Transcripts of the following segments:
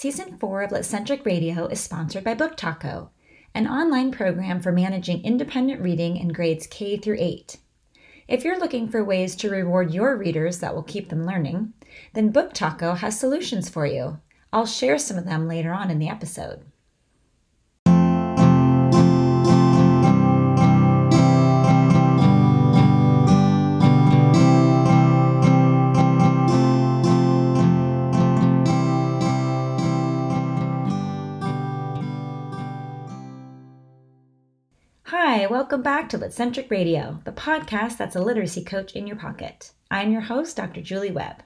Season 4 of Litcentric Radio is sponsored by Book Taco, an online program for managing independent reading in grades K through 8. If you're looking for ways to reward your readers that will keep them learning, then Book Taco has solutions for you. I'll share some of them later on in the episode. Welcome back to Litcentric Radio, the podcast that's a literacy coach in your pocket. I'm your host, Dr. Julie Webb.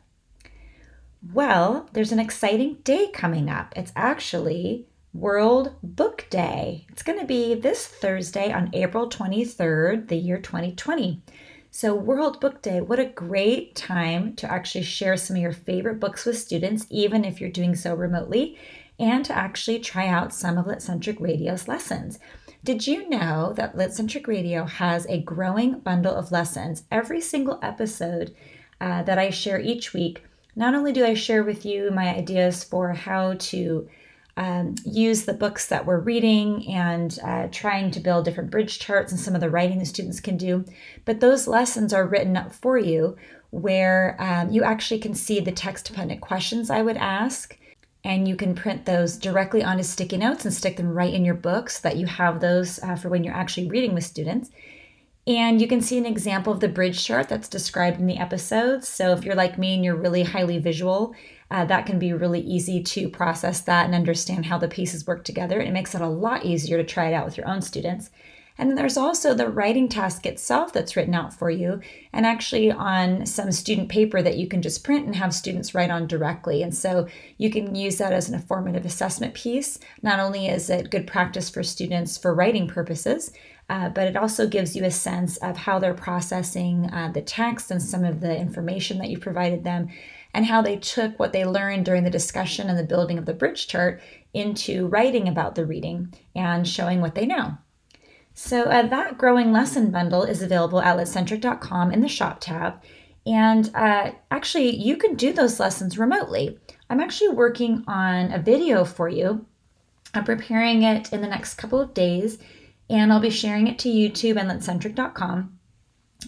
Well, there's an exciting day coming up. It's actually World Book Day. It's going to be this Thursday on April 23rd, the year 2020. So, World Book Day, what a great time to actually share some of your favorite books with students, even if you're doing so remotely, and to actually try out some of Litcentric Radio's lessons. Did you know that Litcentric Radio has a growing bundle of lessons? Every single episode uh, that I share each week, not only do I share with you my ideas for how to um, use the books that we're reading and uh, trying to build different bridge charts and some of the writing the students can do, but those lessons are written up for you where um, you actually can see the text dependent questions I would ask and you can print those directly onto sticky notes and stick them right in your book so that you have those uh, for when you're actually reading with students. And you can see an example of the bridge chart that's described in the episodes. So if you're like me and you're really highly visual, uh, that can be really easy to process that and understand how the pieces work together. It makes it a lot easier to try it out with your own students. And then there's also the writing task itself that's written out for you, and actually on some student paper that you can just print and have students write on directly. And so you can use that as an formative assessment piece. Not only is it good practice for students for writing purposes, uh, but it also gives you a sense of how they're processing uh, the text and some of the information that you provided them, and how they took what they learned during the discussion and the building of the bridge chart into writing about the reading and showing what they know. So uh, that growing lesson bundle is available at litcentric.com in the shop tab. And uh, actually, you can do those lessons remotely. I'm actually working on a video for you. I'm preparing it in the next couple of days, and I'll be sharing it to YouTube and litcentric.com.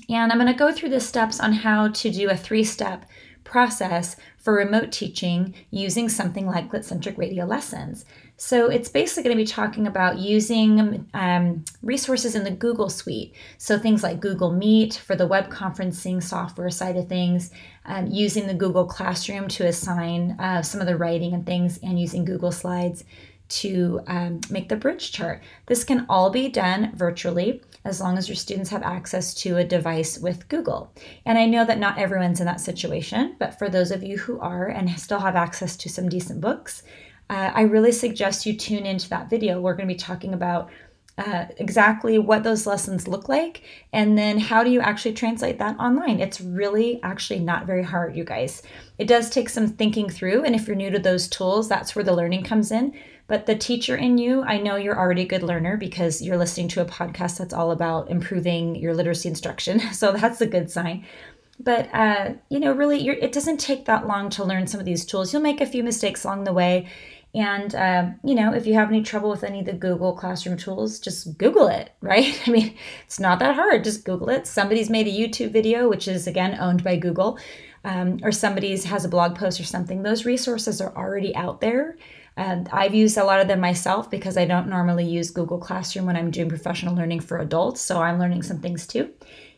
And I'm going to go through the steps on how to do a three step process for remote teaching using something like Litcentric Radio Lessons. So it's basically going to be talking about using um, resources in the Google Suite. So things like Google Meet for the web conferencing software side of things, um, using the Google Classroom to assign uh, some of the writing and things, and using Google Slides to um, make the bridge chart. This can all be done virtually as long as your students have access to a device with Google. And I know that not everyone's in that situation, but for those of you who are and still have access to some decent books, uh, I really suggest you tune into that video. We're going to be talking about uh, exactly what those lessons look like and then how do you actually translate that online. It's really actually not very hard, you guys. It does take some thinking through, and if you're new to those tools, that's where the learning comes in. But the teacher in you, I know you're already a good learner because you're listening to a podcast that's all about improving your literacy instruction. So that's a good sign but uh, you know really it doesn't take that long to learn some of these tools you'll make a few mistakes along the way and, uh, you know, if you have any trouble with any of the Google Classroom tools, just Google it, right? I mean, it's not that hard. Just Google it. Somebody's made a YouTube video, which is again owned by Google, um, or somebody's has a blog post or something. Those resources are already out there. I've used a lot of them myself because I don't normally use Google Classroom when I'm doing professional learning for adults. So I'm learning some things too.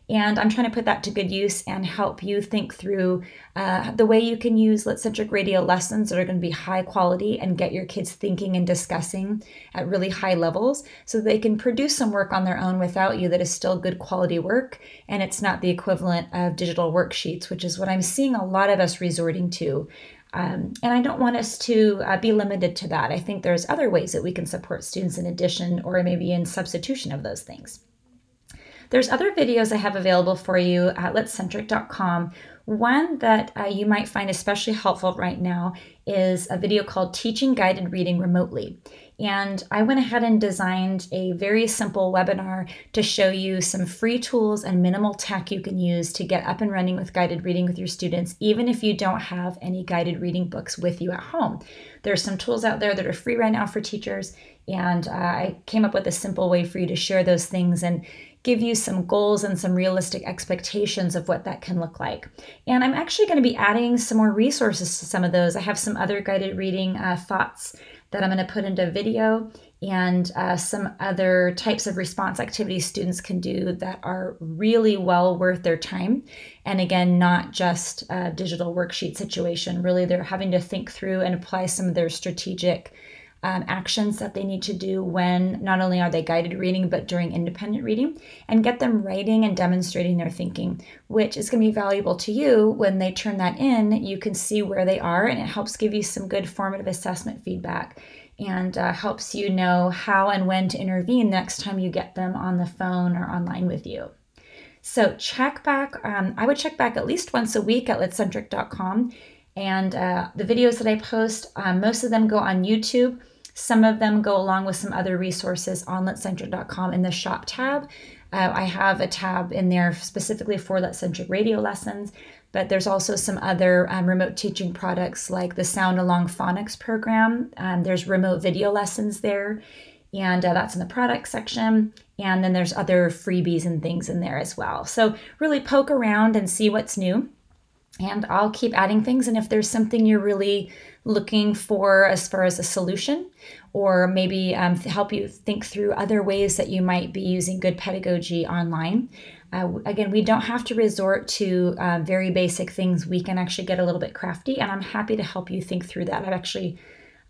And I'm trying to put that to good use and help you think through uh, the way you can use Litcentric Radio lessons that are going to be high quality and get your kids thinking and discussing at really high levels so they can produce some work on their own without you that is still good quality work. And it's not the equivalent of digital worksheets, which is what I'm seeing a lot of us resorting to. Um, and I don't want us to uh, be limited to that. I think there's other ways that we can support students in addition or maybe in substitution of those things. There's other videos I have available for you at litcentric.com. One that uh, you might find especially helpful right now is a video called Teaching Guided Reading Remotely. And I went ahead and designed a very simple webinar to show you some free tools and minimal tech you can use to get up and running with guided reading with your students, even if you don't have any guided reading books with you at home. There's some tools out there that are free right now for teachers, and uh, I came up with a simple way for you to share those things and give you some goals and some realistic expectations of what that can look like. And I'm actually going to be adding some more resources to some of those. I have some other guided reading uh, thoughts that I'm going to put into video and uh, some other types of response activities students can do that are really well worth their time. And again, not just a digital worksheet situation. Really, they're having to think through and apply some of their strategic um, actions that they need to do when not only are they guided reading, but during independent reading, and get them writing and demonstrating their thinking, which is going to be valuable to you when they turn that in. You can see where they are, and it helps give you some good formative assessment feedback and uh, helps you know how and when to intervene next time you get them on the phone or online with you. So check back. Um, I would check back at least once a week at litcentric.com. And uh, the videos that I post, um, most of them go on YouTube. Some of them go along with some other resources on litcentric.com in the shop tab. Uh, I have a tab in there specifically for Litcentric radio lessons, but there's also some other um, remote teaching products like the Sound Along Phonics program. Um, there's remote video lessons there, and uh, that's in the product section. And then there's other freebies and things in there as well. So really poke around and see what's new and I'll keep adding things. And if there's something you're really looking for as far as a solution, or maybe um, help you think through other ways that you might be using good pedagogy online. Uh, again, we don't have to resort to uh, very basic things. We can actually get a little bit crafty, and I'm happy to help you think through that. I've actually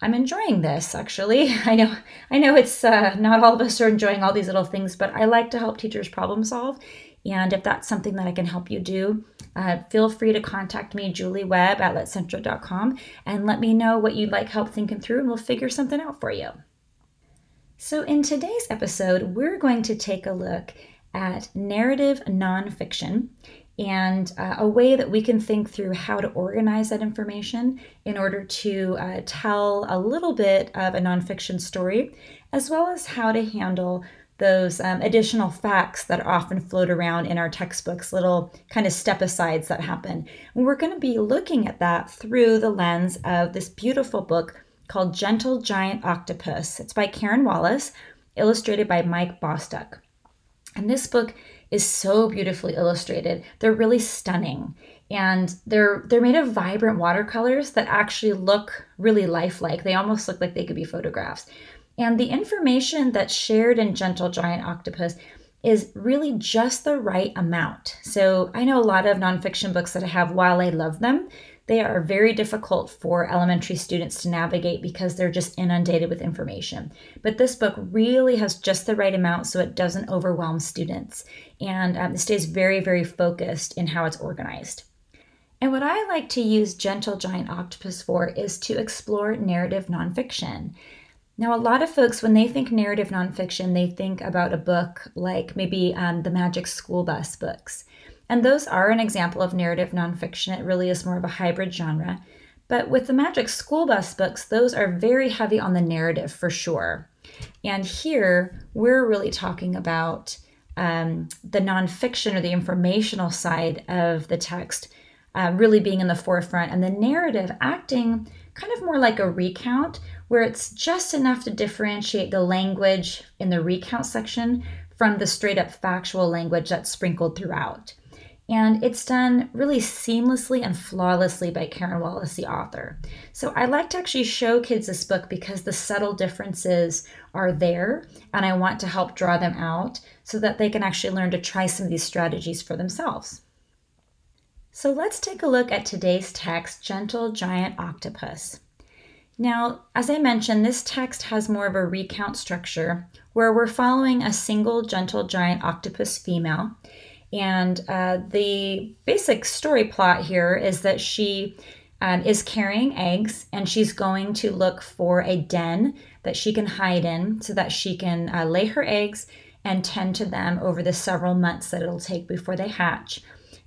I'm enjoying this actually. I know I know it's uh, not all of us are enjoying all these little things, but I like to help teachers problem solve. And if that's something that I can help you do, uh, feel free to contact me, Julie Webb at litcentric.com, and let me know what you'd like help thinking through, and we'll figure something out for you. So, in today's episode, we're going to take a look at narrative nonfiction and uh, a way that we can think through how to organize that information in order to uh, tell a little bit of a nonfiction story, as well as how to handle those um, additional facts that often float around in our textbooks, little kind of step asides that happen. And we're going to be looking at that through the lens of this beautiful book called Gentle Giant Octopus. It's by Karen Wallace, illustrated by Mike Bostock. And this book is so beautifully illustrated. They're really stunning. And they're they're made of vibrant watercolors that actually look really lifelike. They almost look like they could be photographs. And the information that's shared in Gentle Giant Octopus is really just the right amount. So I know a lot of nonfiction books that I have, while I love them, they are very difficult for elementary students to navigate because they're just inundated with information. But this book really has just the right amount so it doesn't overwhelm students. And um, it stays very, very focused in how it's organized. And what I like to use Gentle Giant Octopus for is to explore narrative nonfiction. Now, a lot of folks, when they think narrative nonfiction, they think about a book like maybe um, the Magic School Bus books. And those are an example of narrative nonfiction. It really is more of a hybrid genre. But with the Magic School Bus books, those are very heavy on the narrative for sure. And here, we're really talking about um, the nonfiction or the informational side of the text uh, really being in the forefront, and the narrative acting kind of more like a recount where it's just enough to differentiate the language in the recount section from the straight up factual language that's sprinkled throughout. And it's done really seamlessly and flawlessly by Karen Wallace, the author. So I like to actually show kids this book because the subtle differences are there, and I want to help draw them out so that they can actually learn to try some of these strategies for themselves. So let's take a look at today's text Gentle Giant Octopus. Now, as I mentioned, this text has more of a recount structure where we're following a single gentle giant octopus female. And uh, the basic story plot here is that she um, is carrying eggs and she's going to look for a den that she can hide in so that she can uh, lay her eggs and tend to them over the several months that it'll take before they hatch.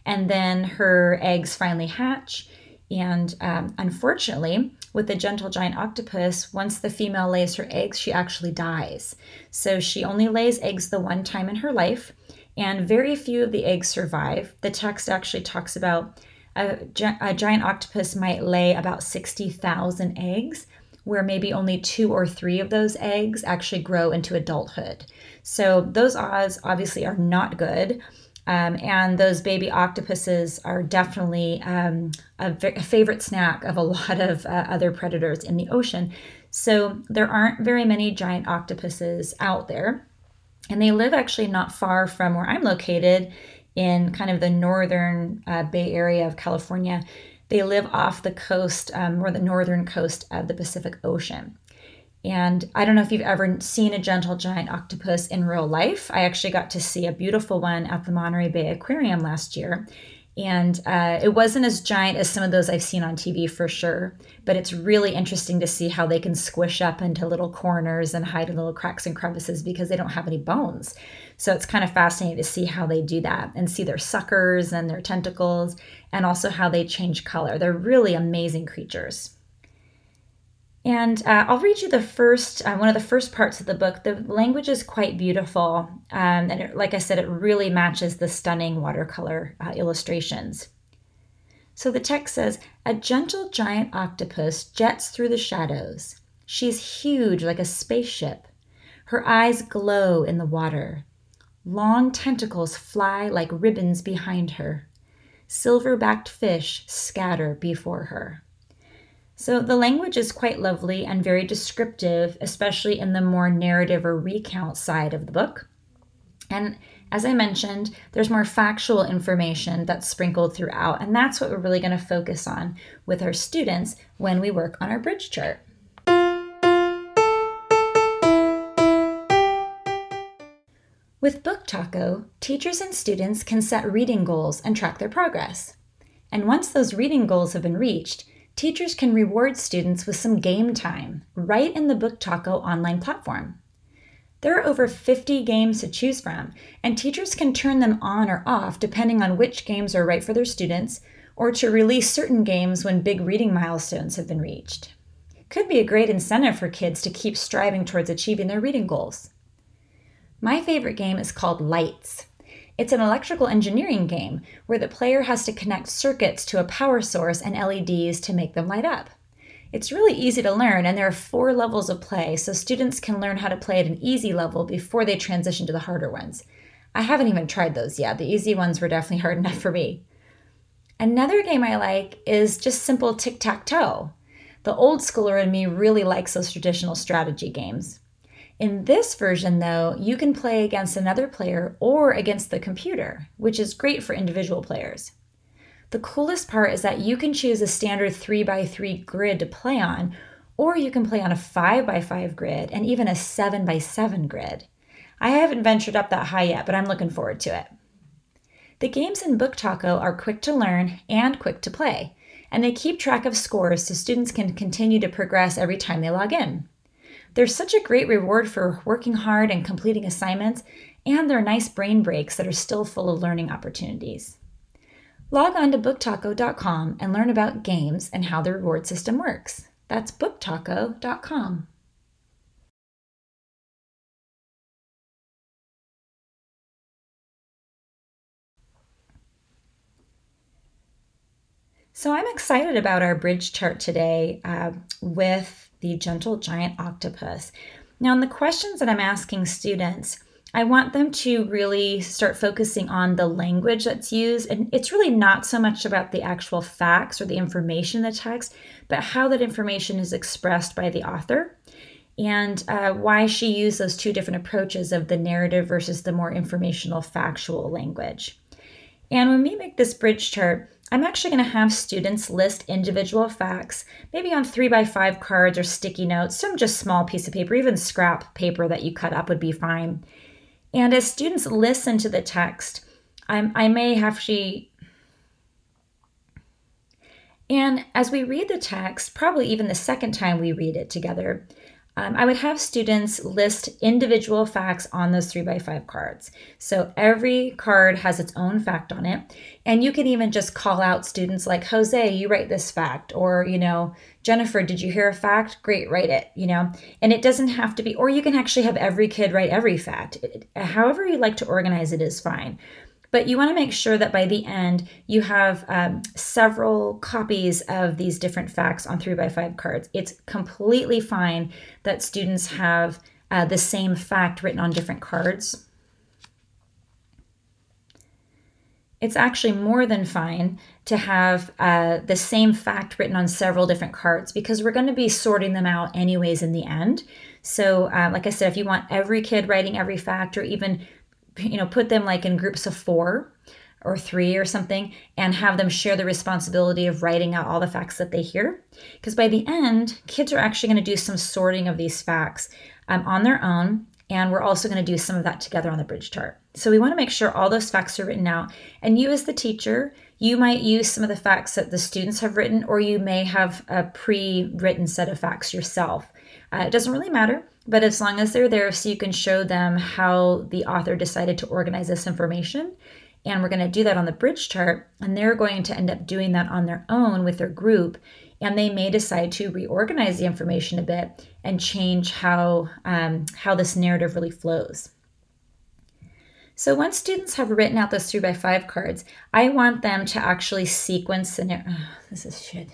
And then her eggs finally hatch and um, unfortunately, with the gentle giant octopus, once the female lays her eggs, she actually dies. So she only lays eggs the one time in her life, and very few of the eggs survive. The text actually talks about a, a giant octopus might lay about 60,000 eggs, where maybe only two or three of those eggs actually grow into adulthood. So those odds obviously are not good. Um, and those baby octopuses are definitely um, a, favorite snack of a lot of uh, other predators in the ocean. So there aren't very many giant octopuses out there. And they live actually not far from where I'm located in kind of the northern uh, Bay Area of California. They live off the coast um, or the northern coast of the Pacific Ocean. And I don't know if you've ever seen a gentle giant octopus in real life. I actually got to see a beautiful one at the Monterey Bay Aquarium last year. And uh, it wasn't as giant as some of those I've seen on TV for sure, but it's really interesting to see how they can squish up into little corners and hide in little cracks and crevices because they don't have any bones. So it's kind of fascinating to see how they do that and see their suckers and their tentacles and also how they change color. They're really amazing creatures. And uh, I'll read you the first, uh, one of the first parts of the book. The language is quite beautiful. Um, and it, like I said, it really matches the stunning watercolor uh, illustrations. So the text says A gentle giant octopus jets through the shadows. She's huge like a spaceship. Her eyes glow in the water. Long tentacles fly like ribbons behind her. Silver backed fish scatter before her. So the language is quite lovely and very descriptive, especially in the more narrative or recount side of the book. And as I mentioned, there's more factual information that's sprinkled throughout, and that's what we're really going to focus on with our students when we work on our bridge chart. With Book Taco, teachers and students can set reading goals and track their progress. And once those reading goals have been reached, teachers can reward students with some game time right in the Book Taco online platform. There are over 50 games to choose from, and teachers can turn them on or off depending on which games are right for their students or to release certain games when big reading milestones have been reached. Could be a great incentive for kids to keep striving towards achieving their reading goals. My favorite game is called Lights. It's an electrical engineering game where the player has to connect circuits to a power source and LEDs to make them light up. It's really easy to learn, and there are four levels of play, so students can learn how to play at an easy level before they transition to the harder ones. I haven't even tried those yet. The easy ones were definitely hard enough for me. Another game I like is just simple tic tac toe. The old schooler in me really likes those traditional strategy games. In this version, though, you can play against another player or against the computer, which is great for individual players. The coolest part is that you can choose a standard 3x3 grid to play on, or you can play on a 5x5 grid and even a 7x7 grid. I haven't ventured up that high yet, but I'm looking forward to it. The games in Book Taco are quick to learn and quick to play, and they keep track of scores so students can continue to progress every time they log in. There's such a great reward for working hard and completing assignments, and there are nice brain breaks that are still full of learning opportunities. Log on to booktaco.com and learn about games and how the reward system works. That's booktaco.com. So I'm excited about our bridge chart today uh, with the gentle giant octopus. Now, in the questions that I'm asking students, I want them to really start focusing on the language that's used. And it's really not so much about the actual facts or the information in the text, but how that information is expressed by the author and uh, why she used those two different approaches of the narrative versus the more informational, factual language. And when we make this bridge chart, I'm actually going to have students list individual facts, maybe on three by five cards or sticky notes, some just small piece of paper, even scrap paper that you cut up would be fine. And as students listen to the text, I'm, I may actually, and as we read the text, probably even the second time we read it together, um, I would have students list individual facts on those three by five cards. So every card has its own fact on it. And you can even just call out students like, Jose, you write this fact. Or, you know, Jennifer, did you hear a fact? Great, write it, you know. And it doesn't have to be, or you can actually have every kid write every fact. However, you like to organize it is fine. But you want to make sure that by the end, you have um, several copies of these different facts on three by five cards. It's completely fine that students have uh, the same fact written on different cards. It's actually more than fine to have uh, the same fact written on several different cards because we're going to be sorting them out anyways in the end. So, uh, like I said, if you want every kid writing every fact or even you know, put them like in groups of four or three or something and have them share the responsibility of writing out all the facts that they hear. Because by the end, kids are actually going to do some sorting of these facts um, on their own. And we're also going to do some of that together on the bridge chart. So we want to make sure all those facts are written out. And you, as the teacher, you might use some of the facts that the students have written, or you may have a pre written set of facts yourself. Uh, it doesn't really matter. But as long as they're there, so you can show them how the author decided to organize this information. And we're going to do that on the bridge chart. And they're going to end up doing that on their own with their group. And they may decide to reorganize the information a bit and change how, um, how this narrative really flows. So once students have written out those three by five cards, I want them to actually sequence. Oh, this is shit.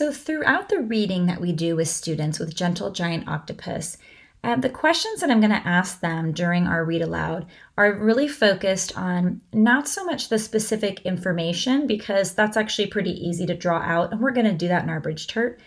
So, throughout the reading that we do with students with Gentle Giant Octopus, uh, the questions that I'm going to ask them during our read aloud are really focused on not so much the specific information, because that's actually pretty easy to draw out, and we're going to do that in our bridge chart.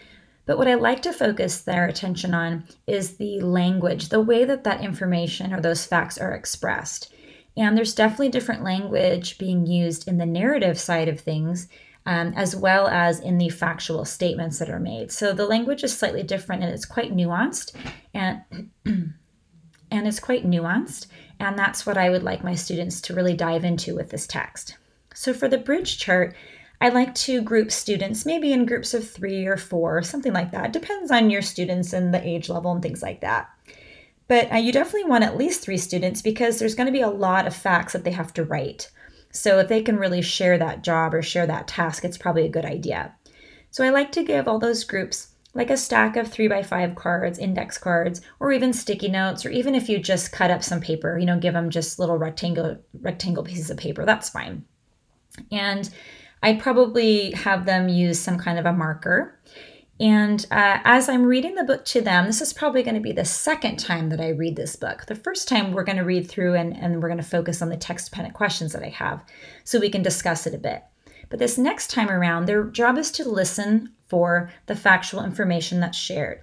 But what I like to focus their attention on is the language, the way that that information or those facts are expressed. And there's definitely different language being used in the narrative side of things um, as well as in the factual statements that are made. So the language is slightly different and it's quite nuanced and and it's quite nuanced and that's what I would like my students to really dive into with this text. So for the bridge chart, I like to group students maybe in groups of 3 or 4, something like that. Depends on your students and the age level and things like that. But uh, you definitely want at least 3 students because there's going to be a lot of facts that they have to write. So if they can really share that job or share that task, it's probably a good idea. So I like to give all those groups like a stack of three by five cards, index cards, or even sticky notes, or even if you just cut up some paper, you know, give them just little rectangle rectangle pieces of paper, that's fine. And I'd probably have them use some kind of a marker and uh, as I'm reading the book to them, this is probably going to be the second time that I read this book. The first time we're going to read through and, and we're going to focus on the text dependent questions that I have so we can discuss it a bit. But this next time around, their job is to listen for the factual information that's shared.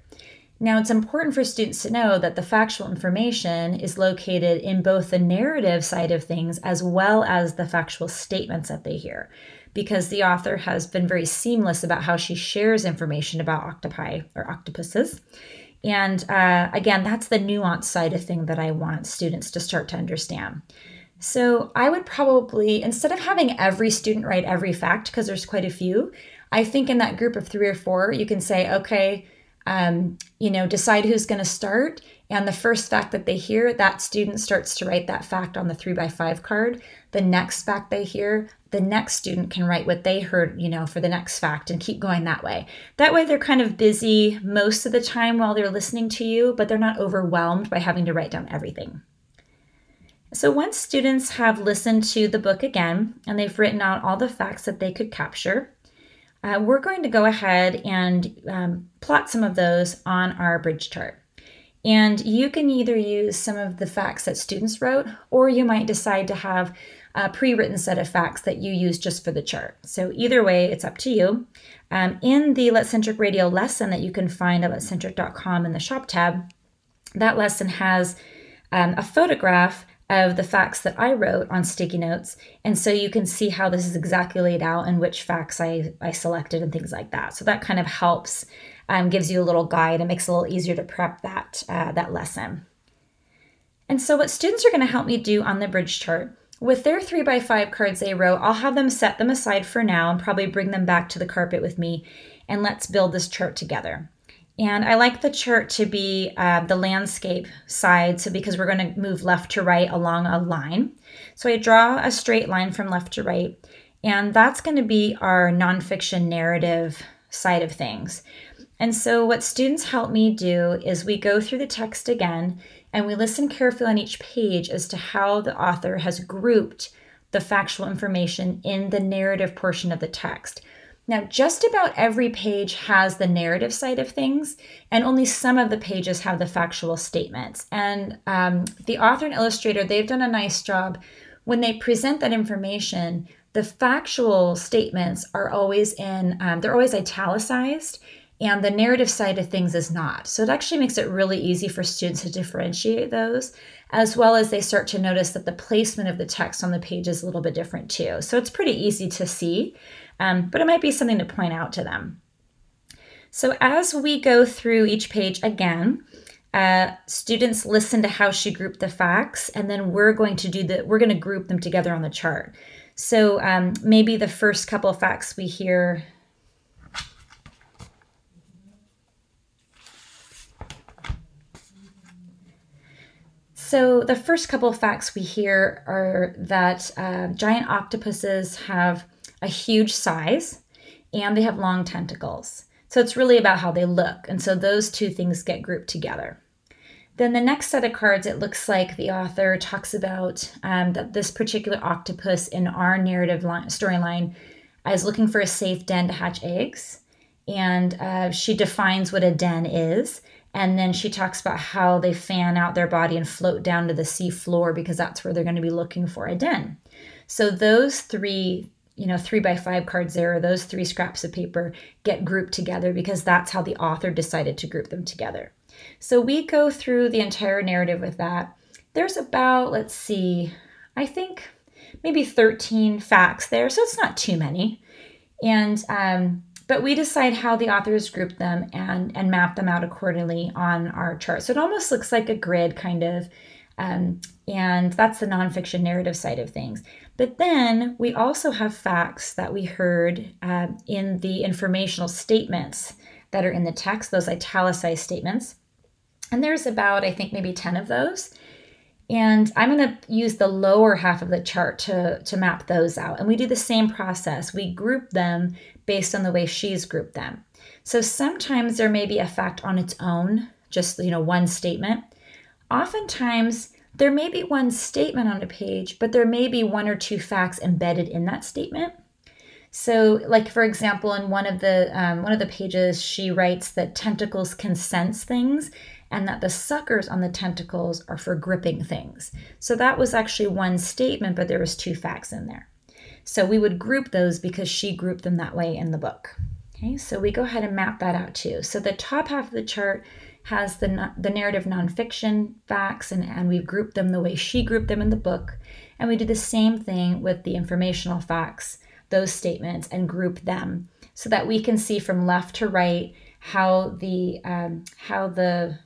Now, it's important for students to know that the factual information is located in both the narrative side of things as well as the factual statements that they hear because the author has been very seamless about how she shares information about octopi or octopuses. And uh, again, that's the nuance side of thing that I want students to start to understand. So I would probably, instead of having every student write every fact, because there's quite a few, I think in that group of three or four, you can say, okay, um, you know, decide who's going to start. And the first fact that they hear, that student starts to write that fact on the three by five card. The next fact they hear, the next student can write what they heard, you know, for the next fact and keep going that way. That way they're kind of busy most of the time while they're listening to you, but they're not overwhelmed by having to write down everything. So once students have listened to the book again and they've written out all the facts that they could capture, uh, we're going to go ahead and um, plot some of those on our bridge chart. And you can either use some of the facts that students wrote, or you might decide to have a pre-written set of facts that you use just for the chart. So either way, it's up to you. Um, in the Litcentric Radio lesson that you can find at litcentric.com in the shop tab, that lesson has um, a photograph of the facts that I wrote on sticky notes. And so you can see how this is exactly laid out and which facts I, I selected and things like that. So that kind of helps, um, gives you a little guide and makes it a little easier to prep that, uh, that lesson. And so what students are going to help me do on the bridge chart with their three by five cards they wrote, I'll have them set them aside for now and probably bring them back to the carpet with me and let's build this chart together. And I like the chart to be uh, the landscape side, so because we're going to move left to right along a line. So I draw a straight line from left to right, and that's going to be our nonfiction narrative side of things. And so, what students help me do is we go through the text again and we listen carefully on each page as to how the author has grouped the factual information in the narrative portion of the text. Now, just about every page has the narrative side of things, and only some of the pages have the factual statements. And um, the author and illustrator, they've done a nice job when they present that information. The factual statements are always in, um, they're always italicized, and the narrative side of things is not. So it actually makes it really easy for students to differentiate those, as well as they start to notice that the placement of the text on the page is a little bit different too. So it's pretty easy to see, um, but it might be something to point out to them. So as we go through each page again, uh, students listen to how she grouped the facts, and then we're going to do the we're going to group them together on the chart. So um, maybe the first couple of facts we hear So, the first couple of facts we hear are that uh, giant octopuses have a huge size and they have long tentacles. So, it's really about how they look. And so, those two things get grouped together. Then, the next set of cards, it looks like the author talks about um, that this particular octopus in our narrative storyline is looking for a safe den to hatch eggs. And uh, she defines what a den is and then she talks about how they fan out their body and float down to the sea floor because that's where they're going to be looking for a den. So those three, you know, three by five cards there, or those three scraps of paper get grouped together because that's how the author decided to group them together. So we go through the entire narrative with that. There's about, let's see, I think maybe 13 facts there, so it's not too many. And um, but we decide how the authors group them and and map them out accordingly on our chart. So it almost looks like a grid kind of, um, and that's the nonfiction narrative side of things. But then we also have facts that we heard uh, in the informational statements that are in the text, those italicized statements. And there's about, I think, maybe 10 of those. And I'm going to use the lower half of the chart to, to map those out. And we do the same process. We group them based on the way she's grouped them. So sometimes there may be a fact on its own, just you know, one statement. Oftentimes there may be one statement on a page, but there may be one or two facts embedded in that statement. So, like for example, in one of the um, one of the pages, she writes that tentacles can sense things, and that the suckers on the tentacles are for gripping things. So that was actually one statement, but there was two facts in there. So we would group those because she grouped them that way in the book. Okay, so we go ahead and map that out too. So the top half of the chart has the, the narrative nonfiction facts, and, and we've grouped them the way she grouped them in the book. And we do the same thing with the informational facts, those statements, and group them so that we can see from left to right how the um, how the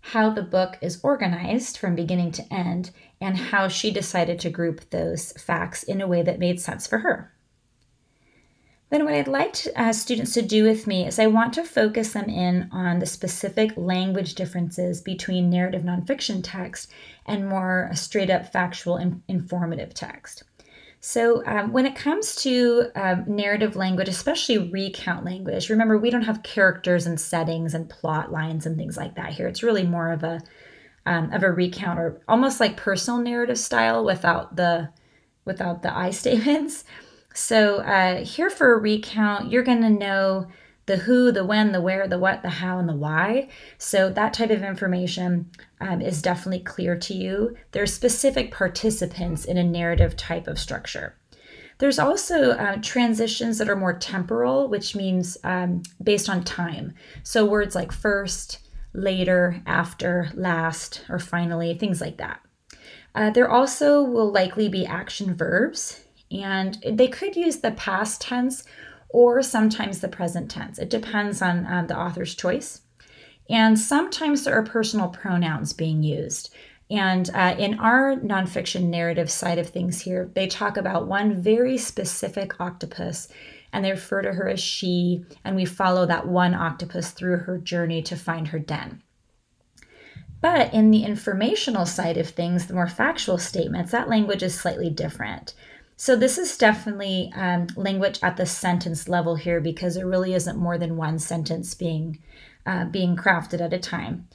how the book is organized from beginning to end and how she decided to group those facts in a way that made sense for her. Then, what I'd like to, uh, students to do with me is I want to focus them in on the specific language differences between narrative nonfiction text and more straight up factual and informative text. So, um, when it comes to um, narrative language, especially recount language, remember we don't have characters and settings and plot lines and things like that here. It's really more of a um, of a recount or almost like personal narrative style without the without the I statements. So uh, here for a recount, you're going to know the who, the when, the where, the what, the how, and the why. So that type of information um, is definitely clear to you. There are specific participants in a narrative type of structure. There's also uh, transitions that are more temporal, which means um, based on time. So words like first, later, after, last, or finally, things like that. Uh, there also will likely be action verbs, and they could use the past tense or sometimes the present tense. It depends on um, the author's choice. And sometimes there are personal pronouns being used. And uh, in our nonfiction narrative side of things here, they talk about one very specific octopus and they refer to her as she, and we follow that one octopus through her journey to find her den. But in the informational side of things, the more factual statements, that language is slightly different. So this is definitely um, language at the sentence level here because there really isn't more than one sentence being uh, being crafted at a time.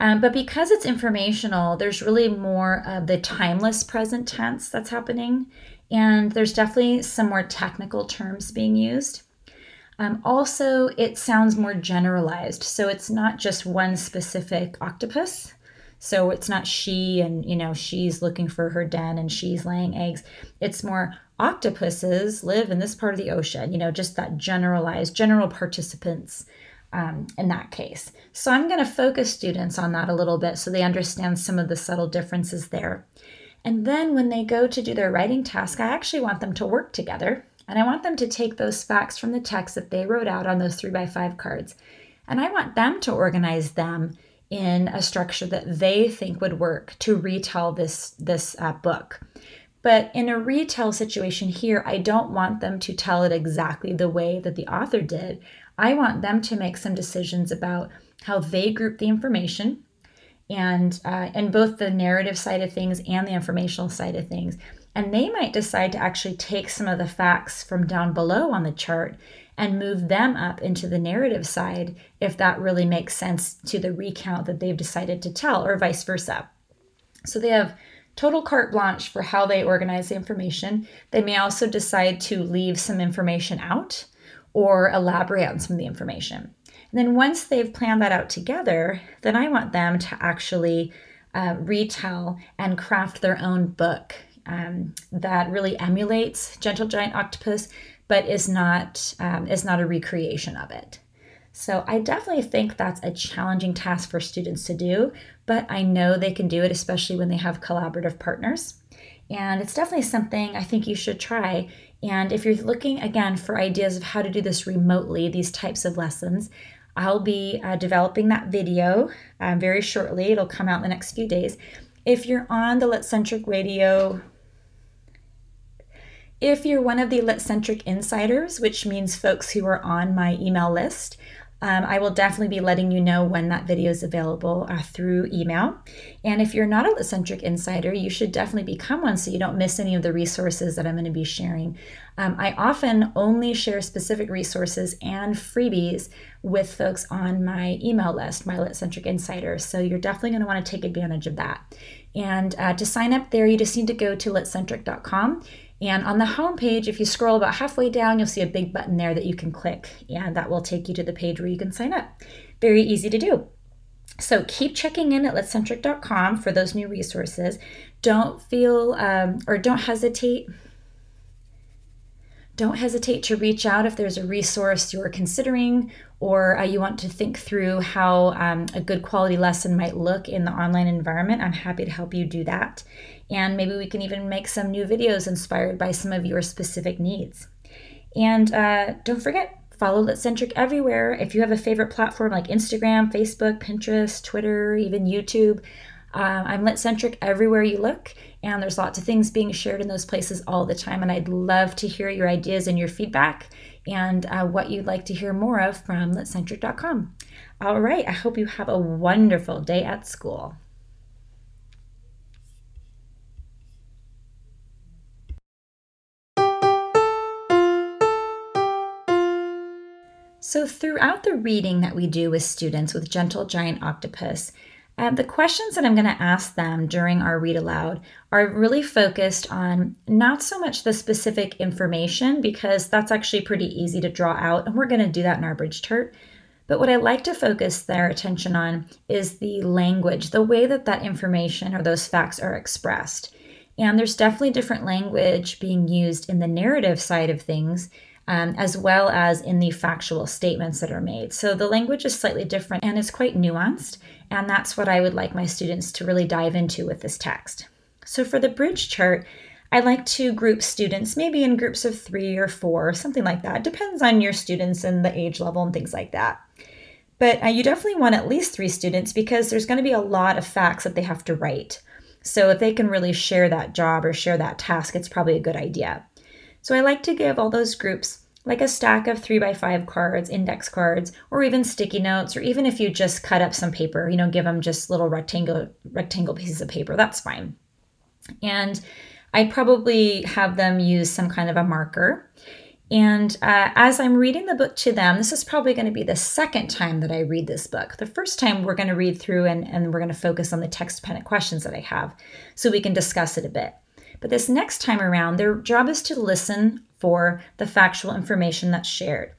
Um, but because it's informational, there's really more of the timeless present tense that's happening, and there's definitely some more technical terms being used. Um, also, it sounds more generalized, so it's not just one specific octopus. So it's not she and, you know, she's looking for her den and she's laying eggs. It's more octopuses live in this part of the ocean, you know, just that generalized, general participants um, in that case. So I'm going to focus students on that a little bit so they understand some of the subtle differences there. And then when they go to do their writing task, I actually want them to work together and I want them to take those facts from the text that they wrote out on those three by five cards. And I want them to organize them in a structure that they think would work to retell this this uh, book. But in a retell situation here, I don't want them to tell it exactly the way that the author did. I want them to make some decisions about how they group the information and uh, and both the narrative side of things and the informational side of things. And they might decide to actually take some of the facts from down below on the chart and move them up into the narrative side if that really makes sense to the recount that they've decided to tell, or vice versa. So they have total carte blanche for how they organize the information. They may also decide to leave some information out or elaborate on some of the information. And then once they've planned that out together, then I want them to actually uh, retell and craft their own book um, that really emulates Gentle Giant Octopus, but is not um, is not a recreation of it. So I definitely think that's a challenging task for students to do, but I know they can do it, especially when they have collaborative partners. And it's definitely something I think you should try. And if you're looking again for ideas of how to do this remotely, these types of lessons, I'll be uh, developing that video uh, very shortly. It'll come out in the next few days. If you're on the Lit Centric Radio if you're one of the Litcentric insiders, which means folks who are on my email list, um, I will definitely be letting you know when that video is available uh, through email. And if you're not a Litcentric insider, you should definitely become one so you don't miss any of the resources that I'm going to be sharing. Um, I often only share specific resources and freebies with folks on my email list, my Litcentric insiders. So you're definitely going to want to take advantage of that. And uh, to sign up there, you just need to go to litcentric.com and on the home page, if you scroll about halfway down, you'll see a big button there that you can click, and that will take you to the page where you can sign up. Very easy to do. So keep checking in at litcentric.com for those new resources. Don't feel um, or don't hesitate. Don't hesitate to reach out if there's a resource you're considering or uh, you want to think through how um, a good quality lesson might look in the online environment. I'm happy to help you do that. And maybe we can even make some new videos inspired by some of your specific needs. And uh, don't forget, follow Litcentric everywhere. If you have a favorite platform like Instagram, Facebook, Pinterest, Twitter, even YouTube, uh, I'm Litcentric everywhere you look. And there's lots of things being shared in those places all the time. And I'd love to hear your ideas and your feedback and uh, what you'd like to hear more of from litcentric.com. All right, I hope you have a wonderful day at school. So, throughout the reading that we do with students with Gentle Giant Octopus, uh, the questions that I'm going to ask them during our read aloud are really focused on not so much the specific information, because that's actually pretty easy to draw out, and we're going to do that in our bridge chart. But what I like to focus their attention on is the language, the way that that information or those facts are expressed. And there's definitely different language being used in the narrative side of things um, as well as in the factual statements that are made. So the language is slightly different and it's quite nuanced, and that's what I would like my students to really dive into with this text. So for the bridge chart, I like to group students maybe in groups of three or four, something like that. Depends on your students and the age level and things like that. But uh, you definitely want at least three students because there's going to be a lot of facts that they have to write. So if they can really share that job or share that task, it's probably a good idea. So I like to give all those groups like a stack of three by five cards, index cards, or even sticky notes, or even if you just cut up some paper, you know, give them just little rectangle rectangle pieces of paper, that's fine. And I'd probably have them use some kind of a marker. And uh, as I'm reading the book to them, this is probably going to be the second time that I read this book. The first time we're going to read through and, and we're going to focus on the text dependent questions that I have so we can discuss it a bit. But this next time around, their job is to listen for the factual information that's shared.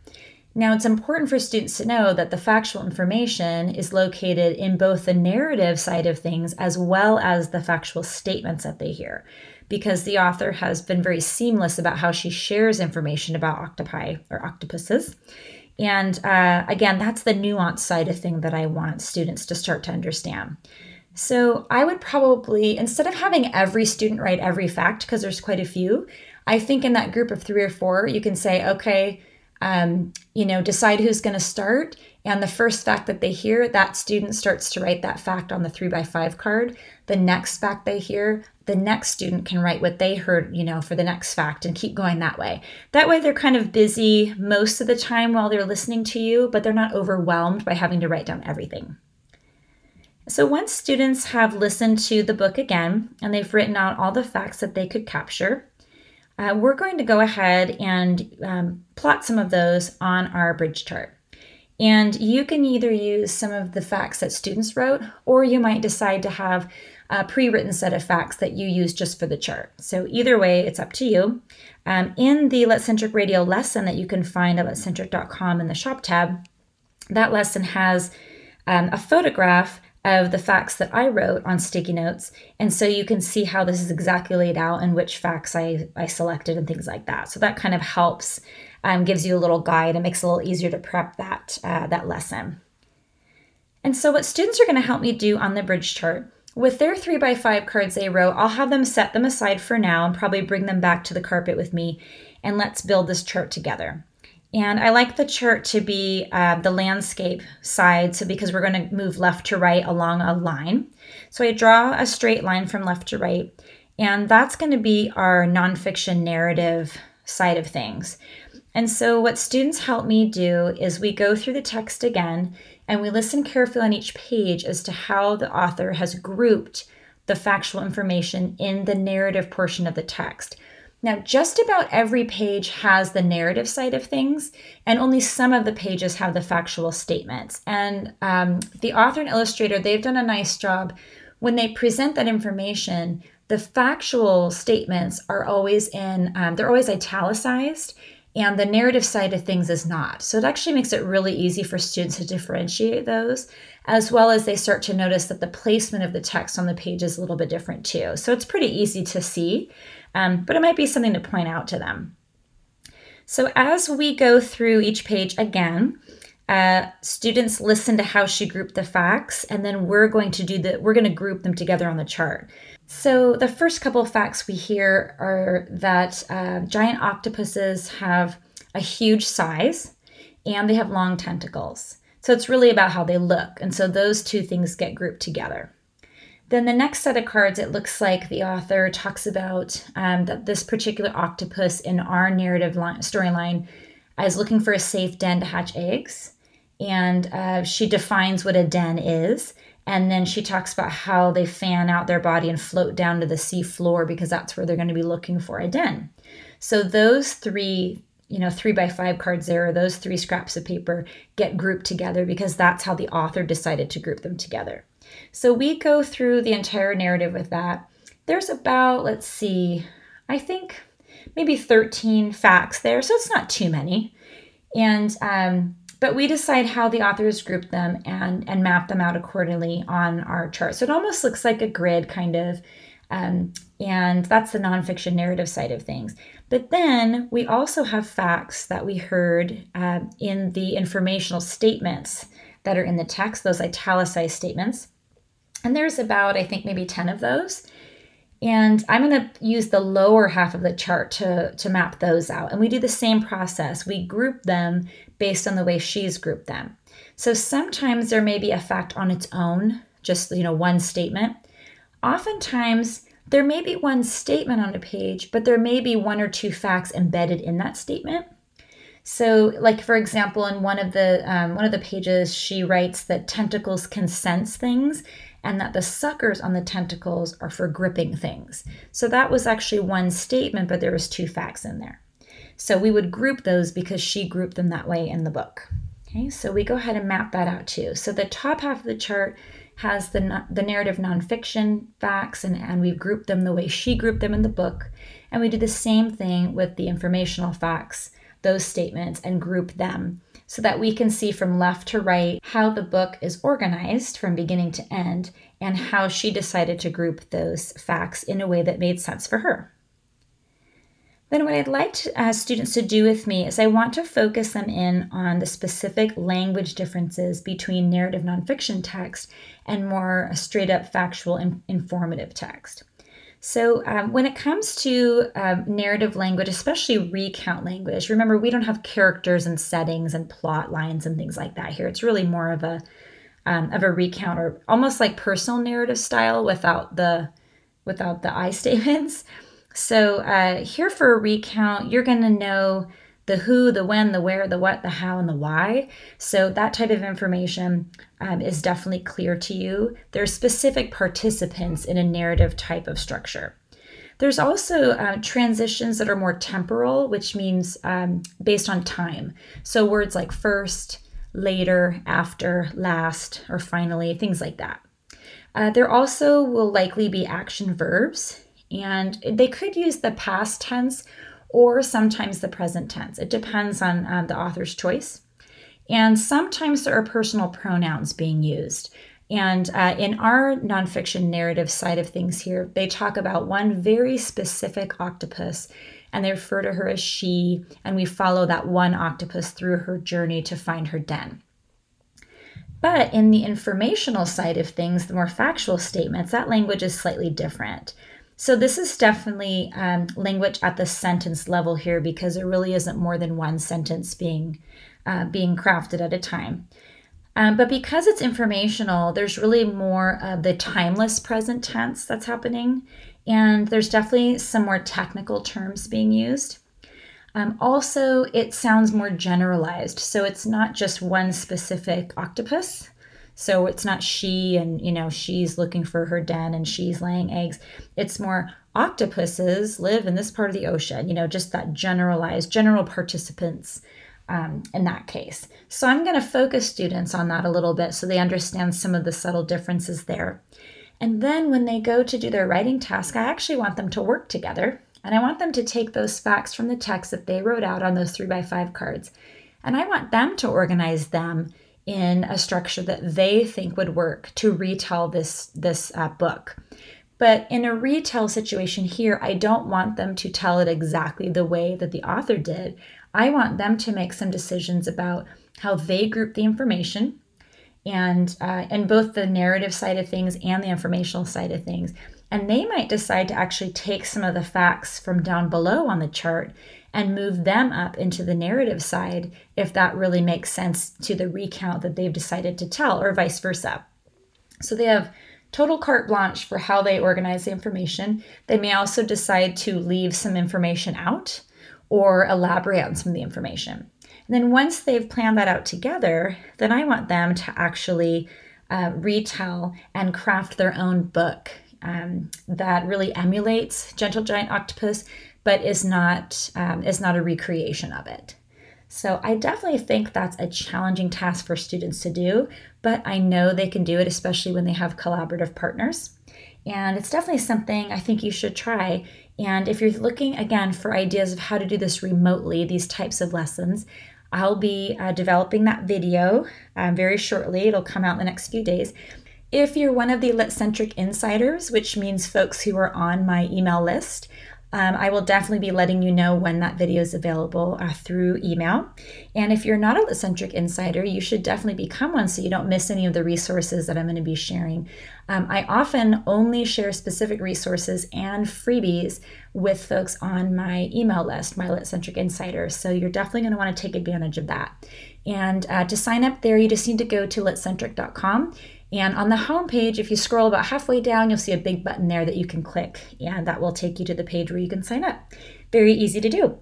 Now, it's important for students to know that the factual information is located in both the narrative side of things as well as the factual statements that they hear, because the author has been very seamless about how she shares information about octopi or octopuses. And uh, again, that's the nuance side of thing that I want students to start to understand. So I would probably, instead of having every student write every fact, because there's quite a few, I think in that group of three or four, you can say, okay, um, you know, decide who's going to start. And the first fact that they hear, that student starts to write that fact on the three by five card. The next fact they hear, the next student can write what they heard, you know, for the next fact and keep going that way. That way they're kind of busy most of the time while they're listening to you, but they're not overwhelmed by having to write down everything. So once students have listened to the book again and they've written out all the facts that they could capture, uh, we're going to go ahead and um, plot some of those on our bridge chart. And you can either use some of the facts that students wrote, or you might decide to have a pre written set of facts that you use just for the chart. So, either way, it's up to you. Um, in the Litcentric Radio lesson that you can find at litcentric.com in the shop tab, that lesson has um, a photograph of the facts that I wrote on sticky notes. And so you can see how this is exactly laid out and which facts I, I selected and things like that. So that kind of helps, um, gives you a little guide and makes it a little easier to prep that, uh, that lesson. And so what students are going to help me do on the bridge chart, with their three by five cards they wrote, I'll have them set them aside for now and probably bring them back to the carpet with me and let's build this chart together. And I like the chart to be uh, the landscape side, so because we're going to move left to right along a line. So I draw a straight line from left to right, and that's going to be our nonfiction narrative side of things. And so, what students help me do is we go through the text again and we listen carefully on each page as to how the author has grouped the factual information in the narrative portion of the text. Now, just about every page has the narrative side of things, and only some of the pages have the factual statements. And um, the author and illustrator, they've done a nice job when they present that information. The factual statements are always in, um, they're always italicized, and the narrative side of things is not. So it actually makes it really easy for students to differentiate those, as well as they start to notice that the placement of the text on the page is a little bit different too. So it's pretty easy to see um, but it might be something to point out to them. So as we go through each page again, uh, students listen to how she grouped the facts, and then we're going to do the we're going to group them together on the chart. So the first couple of facts we hear are that uh, giant octopuses have a huge size, and they have long tentacles. So it's really about how they look, and so those two things get grouped together. Then the next set of cards, it looks like the author talks about um, that this particular octopus in our narrative storyline is looking for a safe den to hatch eggs. And uh, she defines what a den is. And then she talks about how they fan out their body and float down to the sea floor because that's where they're going to be looking for a den. So those three, you know, three by five cards there, or those three scraps of paper get grouped together because that's how the author decided to group them together. So we go through the entire narrative with that. There's about, let's see, I think maybe 13 facts there, so it's not too many. And um, but we decide how the authors group them and and map them out accordingly on our chart. So it almost looks like a grid kind of. Um, and that's the nonfiction narrative side of things. But then we also have facts that we heard uh, in the informational statements that are in the text, those italicized statements. And there's about, I think, maybe 10 of those. And I'm going to use the lower half of the chart to, to map those out. And we do the same process. We group them based on the way she's grouped them. So sometimes there may be a fact on its own, just you know one statement. Oftentimes there may be one statement on a page, but there may be one or two facts embedded in that statement. So, like for example, in one of the um, one of the pages, she writes that tentacles can sense things, and that the suckers on the tentacles are for gripping things. So that was actually one statement, but there was two facts in there. So we would group those because she grouped them that way in the book. Okay, so we go ahead and map that out too. So the top half of the chart has the, the narrative nonfiction facts, and, and we've grouped them the way she grouped them in the book. And we do the same thing with the informational facts, those statements, and group them so that we can see from left to right how the book is organized from beginning to end and how she decided to group those facts in a way that made sense for her. Then, what I'd like to, uh, students to do with me is I want to focus them in on the specific language differences between narrative nonfiction text and more straight up factual and informative text. So, um, when it comes to um, narrative language, especially recount language, remember we don't have characters and settings and plot lines and things like that here. It's really more of a um, of a recount or almost like personal narrative style without the without the I statements. So uh, here for a recount, you're going to know the who, the when, the where, the what, the how, and the why. So that type of information um, is definitely clear to you. There are specific participants in a narrative type of structure. There's also uh, transitions that are more temporal, which means um, based on time. So words like first, later, after, last, or finally, things like that. Uh, there also will likely be action verbs and they could use the past tense or sometimes the present tense. It depends on um, the author's choice. And sometimes there are personal pronouns being used. And uh, in our nonfiction narrative side of things here, they talk about one very specific octopus and they refer to her as she, and we follow that one octopus through her journey to find her den. But in the informational side of things, the more factual statements, that language is slightly different. So this is definitely um, language at the sentence level here because there really isn't more than one sentence being uh, being crafted at a time. Um, but because it's informational, there's really more of the timeless present tense that's happening, and there's definitely some more technical terms being used. Um, also, it sounds more generalized, so it's not just one specific octopus. So it's not she and, you know, she's looking for her den and she's laying eggs. It's more octopuses live in this part of the ocean, you know, just that generalized, general participants um, in that case. So I'm going to focus students on that a little bit so they understand some of the subtle differences there. And then when they go to do their writing task, I actually want them to work together. And I want them to take those facts from the text that they wrote out on those three by five cards. And I want them to organize them in a structure that they think would work to retell this this uh, book. But in a retell situation here, I don't want them to tell it exactly the way that the author did. I want them to make some decisions about how they group the information and uh, and both the narrative side of things and the informational side of things. And they might decide to actually take some of the facts from down below on the chart and move them up into the narrative side if that really makes sense to the recount that they've decided to tell, or vice versa. So they have total carte blanche for how they organize the information. They may also decide to leave some information out or elaborate on some of the information. And then once they've planned that out together, then I want them to actually uh, retell and craft their own book um, that really emulates Gentle Giant Octopus, but is not um, is not a recreation of it. So I definitely think that's a challenging task for students to do, but I know they can do it, especially when they have collaborative partners. And it's definitely something I think you should try. And if you're looking again for ideas of how to do this remotely, these types of lessons, I'll be uh, developing that video um, very shortly. It'll come out in the next few days. If you're one of the Litcentric insiders, which means folks who are on my email list, Um, I will definitely be letting you know when that video is available uh, through email. And if you're not a Litcentric Insider, you should definitely become one so you don't miss any of the resources that I'm going to be sharing. Um, I often only share specific resources and freebies with folks on my email list, my Litcentric Insiders. So you're definitely going to want to take advantage of that. And uh, to sign up there, you just need to go to litcentric.com. And on the home page, if you scroll about halfway down, you'll see a big button there that you can click, and that will take you to the page where you can sign up. Very easy to do.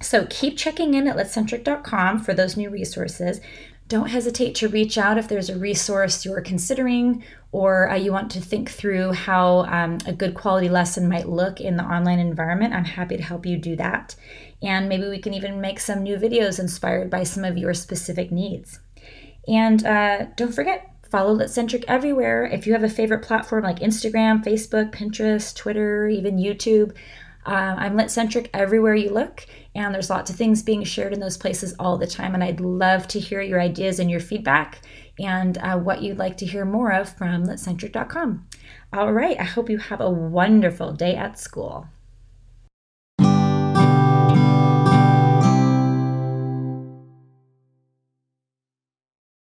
So keep checking in at litcentric.com for those new resources. Don't hesitate to reach out if there's a resource you're considering or uh, you want to think through how um, a good quality lesson might look in the online environment. I'm happy to help you do that. And maybe we can even make some new videos inspired by some of your specific needs. And uh, don't forget, follow Litcentric everywhere. If you have a favorite platform like Instagram, Facebook, Pinterest, Twitter, even YouTube, uh, I'm Litcentric everywhere you look, and there's lots of things being shared in those places all the time. And I'd love to hear your ideas and your feedback and uh, what you'd like to hear more of from litcentric.com. All right, I hope you have a wonderful day at school.